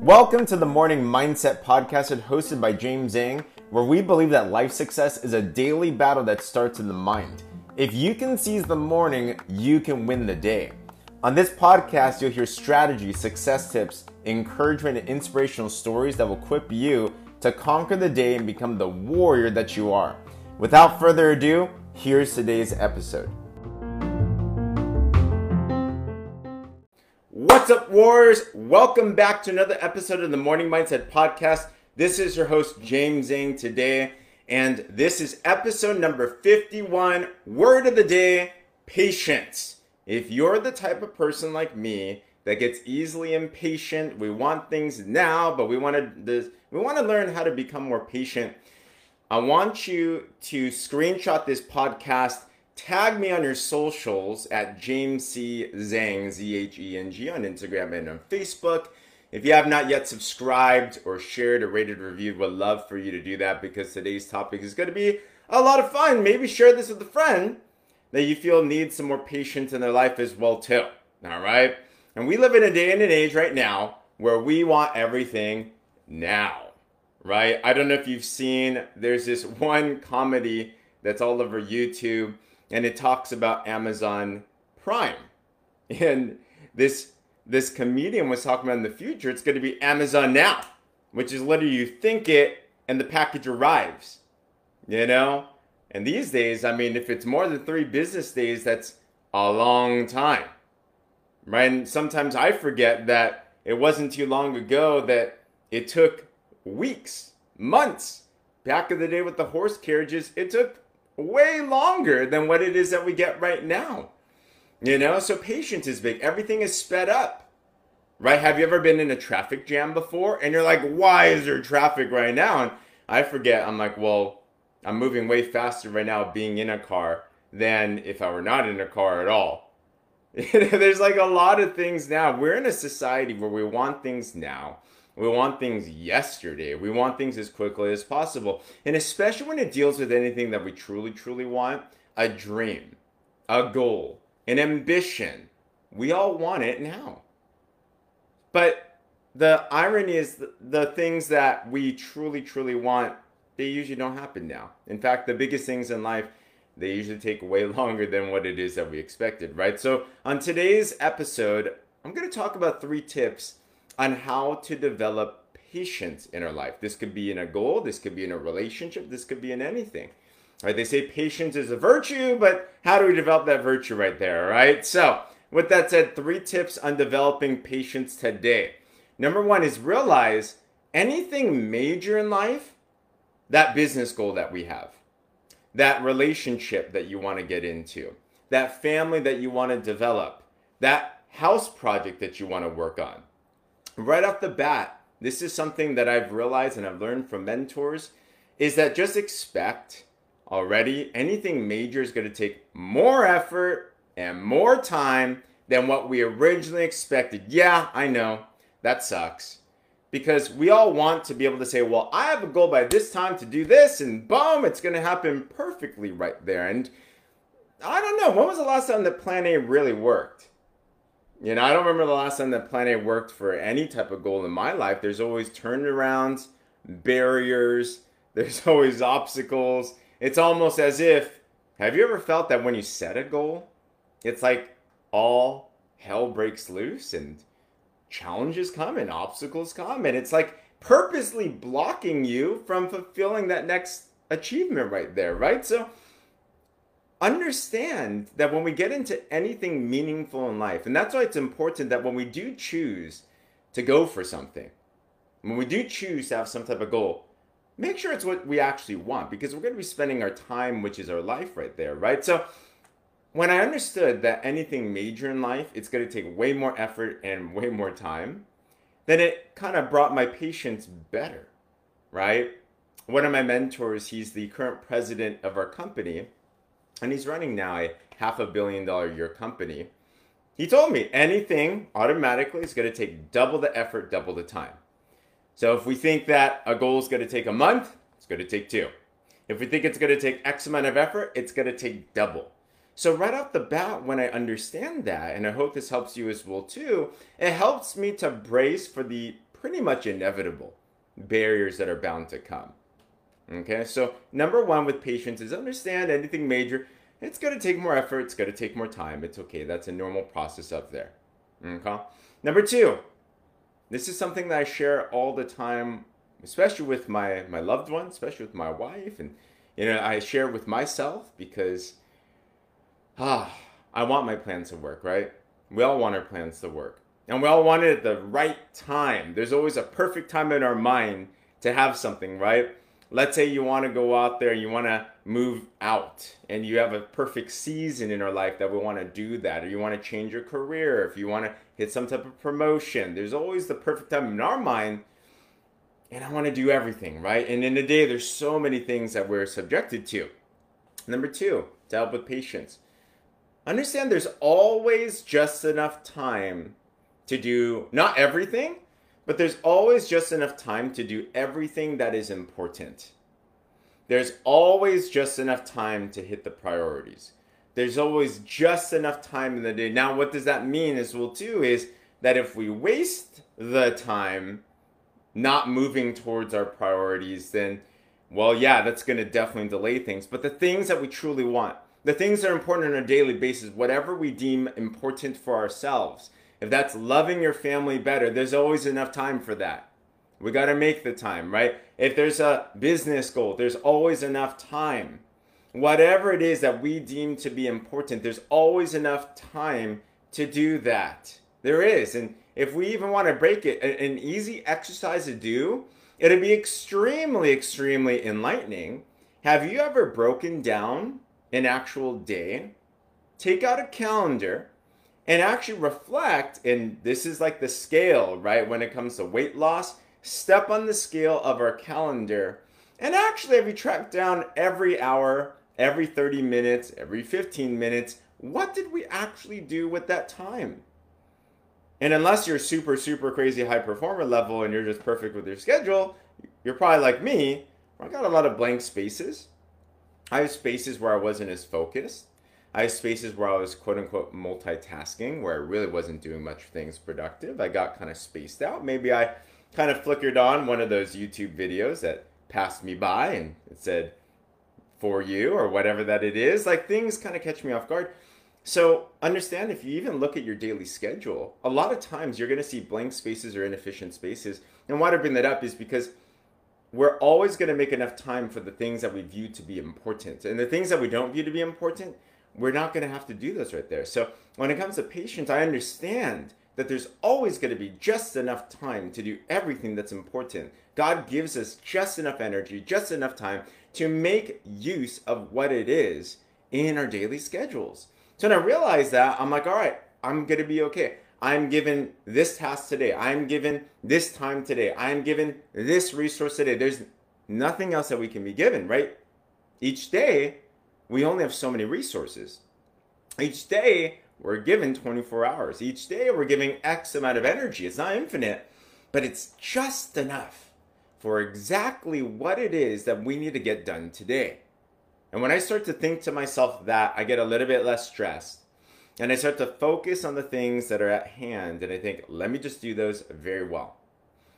Welcome to the Morning Mindset Podcast, hosted by James Zheng, where we believe that life success is a daily battle that starts in the mind. If you can seize the morning, you can win the day. On this podcast, you'll hear strategy, success tips, encouragement, and inspirational stories that will equip you to conquer the day and become the warrior that you are. Without further ado, here's today's episode. What's up, Warriors? Welcome back to another episode of the Morning Mindset Podcast. This is your host, James Zheng, today, and this is episode number 51 Word of the Day Patience. If you're the type of person like me that gets easily impatient, we want things now, but we want to we want to learn how to become more patient. I want you to screenshot this podcast tag me on your socials at James C. Zheng, Z H E N G, on Instagram and on Facebook. If you have not yet subscribed or shared or rated reviewed, would love for you to do that because today's topic is going to be a lot of fun. Maybe share this with a friend that you feel needs some more patience in their life as well too. All right? And we live in a day and an age right now where we want everything now. Right? I don't know if you've seen there's this one comedy that's all over YouTube and it talks about Amazon Prime. And this this comedian was talking about in the future, it's going to be Amazon Now, which is literally you think it and the package arrives. You know? And these days, I mean, if it's more than three business days, that's a long time. Right? And sometimes I forget that it wasn't too long ago that it took weeks, months. Back in the day with the horse carriages, it took way longer than what it is that we get right now. You know, so patience is big. Everything is sped up. Right? Have you ever been in a traffic jam before? And you're like, why is there traffic right now? And I forget, I'm like, well, I'm moving way faster right now being in a car than if I were not in a car at all. There's like a lot of things now. We're in a society where we want things now. We want things yesterday. We want things as quickly as possible. And especially when it deals with anything that we truly, truly want a dream, a goal, an ambition. We all want it now. But the irony is the, things that we truly, truly want, they usually don't happen now. In fact, the biggest things in life, they usually take way longer than what it is that we expected, right? So, on today's episode, I'm going to talk about three tips on how to develop patience in our life. This could be in a goal, this could be in a relationship, this could be in anything. Right? They say patience is a virtue, but how do we develop that virtue right there, right? So, with that said, three tips on developing patience today. Number one is realize anything major in life, that business goal that we have, that relationship that you want to get into, that family that you want to develop, that house project that you want to work on, right off the bat, this is something that I've realized and I've learned from mentors is that just expect already anything major is going to take more effort and more time than what we originally expected. Yeah, I know. That sucks. Because we all want to be able to say, well, I have a goal by this time to do this, and boom, it's going to happen perfectly right there. And I don't know, when was the last time that plan A really worked? You know, I don't remember the last time that Plan A worked for any type of goal in my life. There's always turnarounds, barriers, there's always obstacles. It's almost as if, have you ever felt that when you set a goal, it's like all hell breaks loose and challenges come and obstacles come and it's like purposely blocking you from fulfilling that next achievement right there, right? So understand that when we get into anything meaningful in life, and that's why it's important that when we do choose to go for something, when we do choose to have some type of goal, make sure it's what we actually want because we're going to be spending our time, which is our life right there, right? So when I understood that anything major in life, it's going to take way more effort and way more time, then it kind of brought my patience better, right? One of my mentors, he's the current president of our company and he's running now a half a billion dollar year company. He told me anything automatically is going to take double the effort, double the time. So if we think that a goal is going to take a month, it's going to take two. If we think it's going to take X amount of effort, it's going to take double. So, right off the bat, when I understand that, and I hope this helps you as well too, it helps me to brace for the pretty much inevitable barriers that are bound to come. Okay, so number one with patience is understand anything major, it's going to take more effort, it's going to take more time. It's okay, that's a normal process up there. Okay, number two, this is something that I share all the time, especially with my, my loved ones, especially with my wife, and you know, I share with myself because ah, I want my plans to work, right? We all want our plans to work. And we all want it at the right time. There's always a perfect time in our mind to have something, right? Let's say you want to go out there and you want to move out and you have a perfect season in our life that we want to do that, or you want to change your career, if you want to hit some type of promotion. There's always the perfect time in our mind. And I want to do everything, right? And in a day, there's so many things that we're subjected to. Number two, to help with patience understand there's always just enough time to do not everything, but there's always just enough time to do everything that is important. There's always just enough time to hit the priorities. There's always just enough time in the day. Now, what does that mean as well, too, is that if we waste the time not moving towards our priorities, then, well, yeah, that's going to definitely delay things. But the things that we truly want, the things that are important on a daily basis, whatever we deem important for ourselves. If that's loving your family better, there's always enough time for that. We got to make the time, right? If there's a business goal, there's always enough time. Whatever it is that we deem to be important, there's always enough time to do that. There is. And if we even want to break it, an easy exercise to do, it'd be extremely, extremely enlightening. Have you ever broken down an actual day, take out a calendar, and actually reflect. And this is like the scale, right? When it comes to weight loss, step on the scale of our calendar. And actually, if you track down every hour, every 30 minutes, every 15 minutes, what did we actually do with that time? And unless you're super, super crazy high performer level and you're just perfect with your schedule, you're probably like me. I got a lot of blank spaces. I have spaces where I wasn't as focused. I have spaces where I was quote unquote multitasking, where I really wasn't doing much things productive. I got kind of spaced out. Maybe I kind of flickered on one of those YouTube videos that passed me by and it said, for you or whatever that it is. Like things kind of catch me off guard. So understand if you even look at your daily schedule, a lot of times you're going to see blank spaces or inefficient spaces. And why I bring that up is because we're always going to make enough time for the things that we view to be important. And the things that we don't view to be important, we're not going to have to do this right there. So when it comes to patience, I understand that there's always going to be just enough time to do everything that's important. God gives us just enough energy, just enough time to make use of what it is in our daily schedules. So when I realize that, I'm like, all right, I'm going to be okay. I'm given this task today. I'm given this time today. I'm given this resource today. There's nothing else that we can be given, right? Each day, we only have so many resources. Each day, we're given 24 hours. Each day, we're giving X amount of energy. It's not infinite, but it's just enough for exactly what it is that we need to get done today. And when I start to think to myself that, I get a little bit less stressed and I start to focus on the things that are at hand. And I think, let me just do those very well.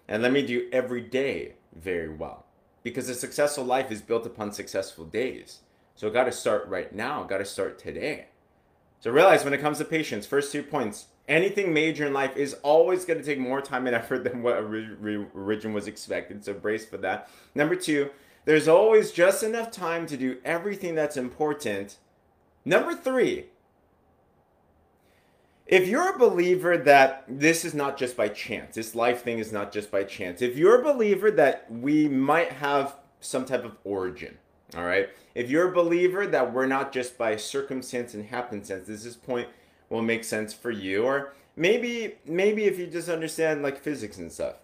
And let me do every day very well. Because a successful life is built upon successful days. So got to start right now, got to start today. So realize when it comes to patience, first two points, anything major in life is always going to take more time and effort than what originally was expected. So brace for that. Number two, there's always just enough time to do everything that's important. Number three, if you're a believer that this is not just by chance, this life thing is not just by chance, if you're a believer that we might have some type of origin, all right, if you're a believer that we're not just by circumstance and happenstance, this is point will make sense for you, or maybe maybe if you just understand like physics and stuff,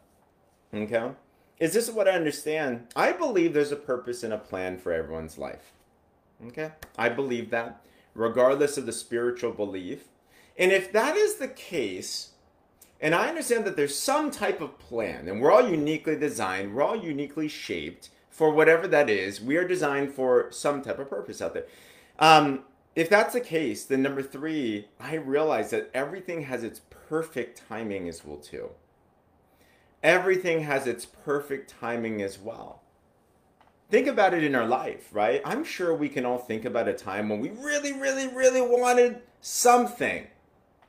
okay, is this what I understand? I believe there's a purpose and a plan for everyone's life, okay, I believe that regardless of the spiritual belief. And if that is the case, and I understand that there's some type of plan, and we're all uniquely designed, we're all uniquely shaped for whatever that is. We are designed for some type of purpose out there. Um, if that's the case, then number three, I realize that everything has its perfect timing as well too. Everything has its perfect timing as well. Think about it in our life, right? I'm sure we can all think about a time when we really, really, really wanted something.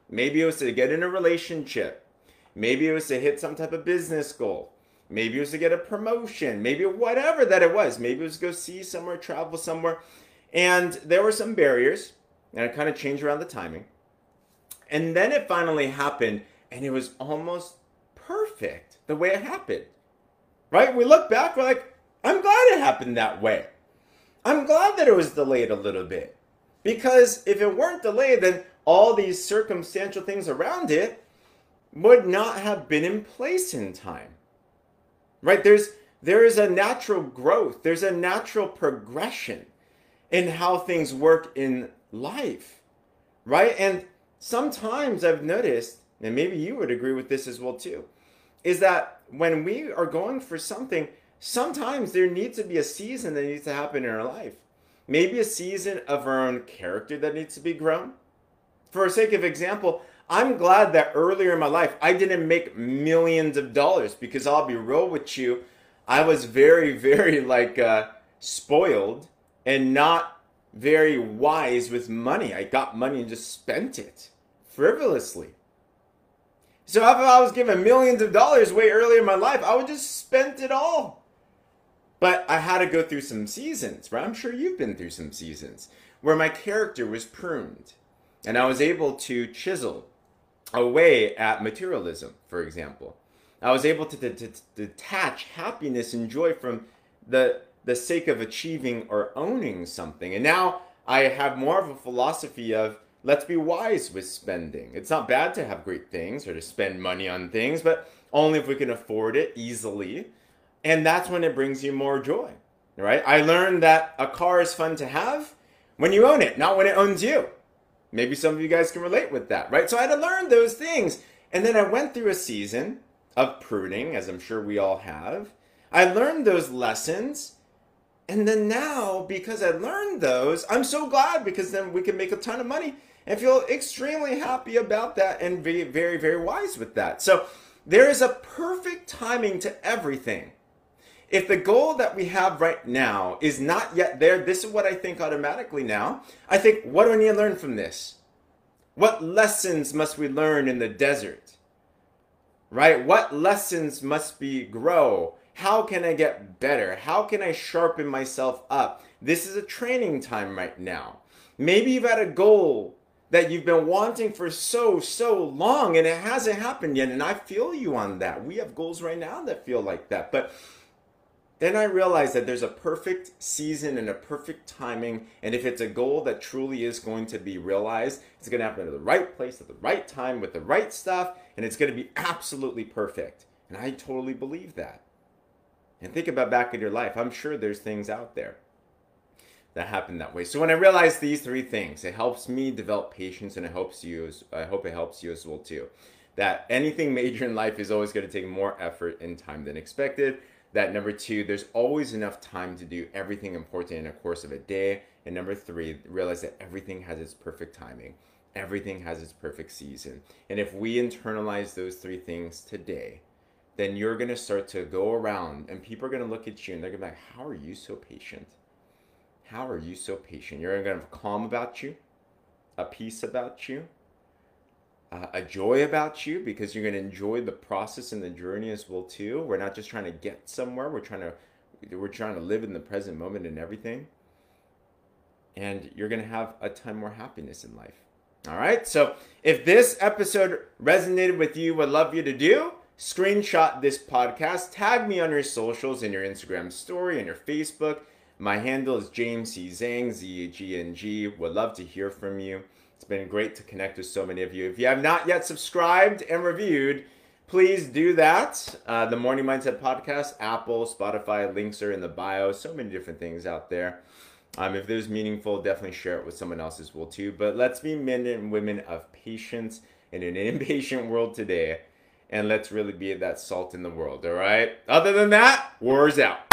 Maybe it was to get in a relationship. Maybe it was to hit some type of business goal. Maybe it was to get a promotion. Maybe whatever that it was. Maybe it was to go see somewhere, travel somewhere. And there were some barriers, and it kind of changed around the timing. And then it finally happened, and it was almost perfect the way it happened. Right? We look back, we're like, I'm glad it happened that way. I'm glad that it was delayed a little bit. Because if it weren't delayed, then all these circumstantial things around it would not have been in place in time. Right? There's there is a natural growth, there's a natural progression in how things work in life. Right? And sometimes I've noticed, and maybe you would agree with this as well too, is that when we are going for something, sometimes there needs to be a season that needs to happen in our life. Maybe a season of our own character that needs to be grown. For sake of example, I'm glad that earlier in my life I didn't make millions of dollars because I'll be real with you, I was very, very like uh, spoiled and not very wise with money. I got money and just spent it frivolously. So if I was given millions of dollars way earlier in my life, I would just spent it all. But I had to go through some seasons, right? I'm sure you've been through some seasons where my character was pruned and I was able to chisel away at materialism, for example. I was able to, to, to detach happiness and joy from the, the sake of achieving or owning something. And now I have more of a philosophy of let's be wise with spending. It's not bad to have great things or to spend money on things, but only if we can afford it easily. And that's when it brings you more joy, right? I learned that a car is fun to have when you own it, not when it owns you. Maybe some of you guys can relate with that, right? So I had to learn those things. And then I went through a season of pruning, as I'm sure we all have. I learned those lessons. And then now, because I learned those, I'm so glad because then we can make a ton of money and feel extremely happy about that and be very, very wise with that. So there is a perfect timing to everything. If the goal that we have right now is not yet there, this is what I think automatically now. I think, what do I need to learn from this? What lessons must we learn in the desert? Right? What lessons must we grow? How can I get better? How can I sharpen myself up? This is a training time right now. Maybe you've had a goal that you've been wanting for so, so long and it hasn't happened yet. And I feel you on that. We have goals right now that feel like that. But then I realized that there's a perfect season and a perfect timing. And if it's a goal that truly is going to be realized, it's going to happen at the right place at the right time with the right stuff. And it's going to be absolutely perfect. And I totally believe that. And think about back in your life. I'm sure there's things out there that happen that way. So when I realized these three things, it helps me develop patience and it helps you, as, I hope it helps you as well too. That anything major in life is always going to take more effort and time than expected that number two, there's always enough time to do everything important in a course of a day. And number three, realize that everything has its perfect timing. Everything has its perfect season. And if we internalize those three things today, then you're going to start to go around and people are going to look at you and they're going to be like, How are you so patient? How are you so patient? You're going to have calm about you, a peace about you, uh, a joy about you because you're going to enjoy the process and the journey as well too. We're not just trying to get somewhere. We're trying to we're trying to live in the present moment and everything. And you're going to have a ton more happiness in life. All right? So, if this episode resonated with you, would love you to do screenshot this podcast, tag me on your socials in your Instagram story and your Facebook. My handle is James C. Zheng, Z G N G. Would love to hear from you. It's been great to connect with so many of you. If you have not yet subscribed and reviewed, please do that. Uh, the Morning Mindset Podcast, Apple, Spotify, links are in the bio. So many different things out there. Um, if there's meaningful, definitely share it with someone else as well too. But let's be men and women of patience in an impatient world today, and let's really be that salt in the world. All right. Other than that, war's out.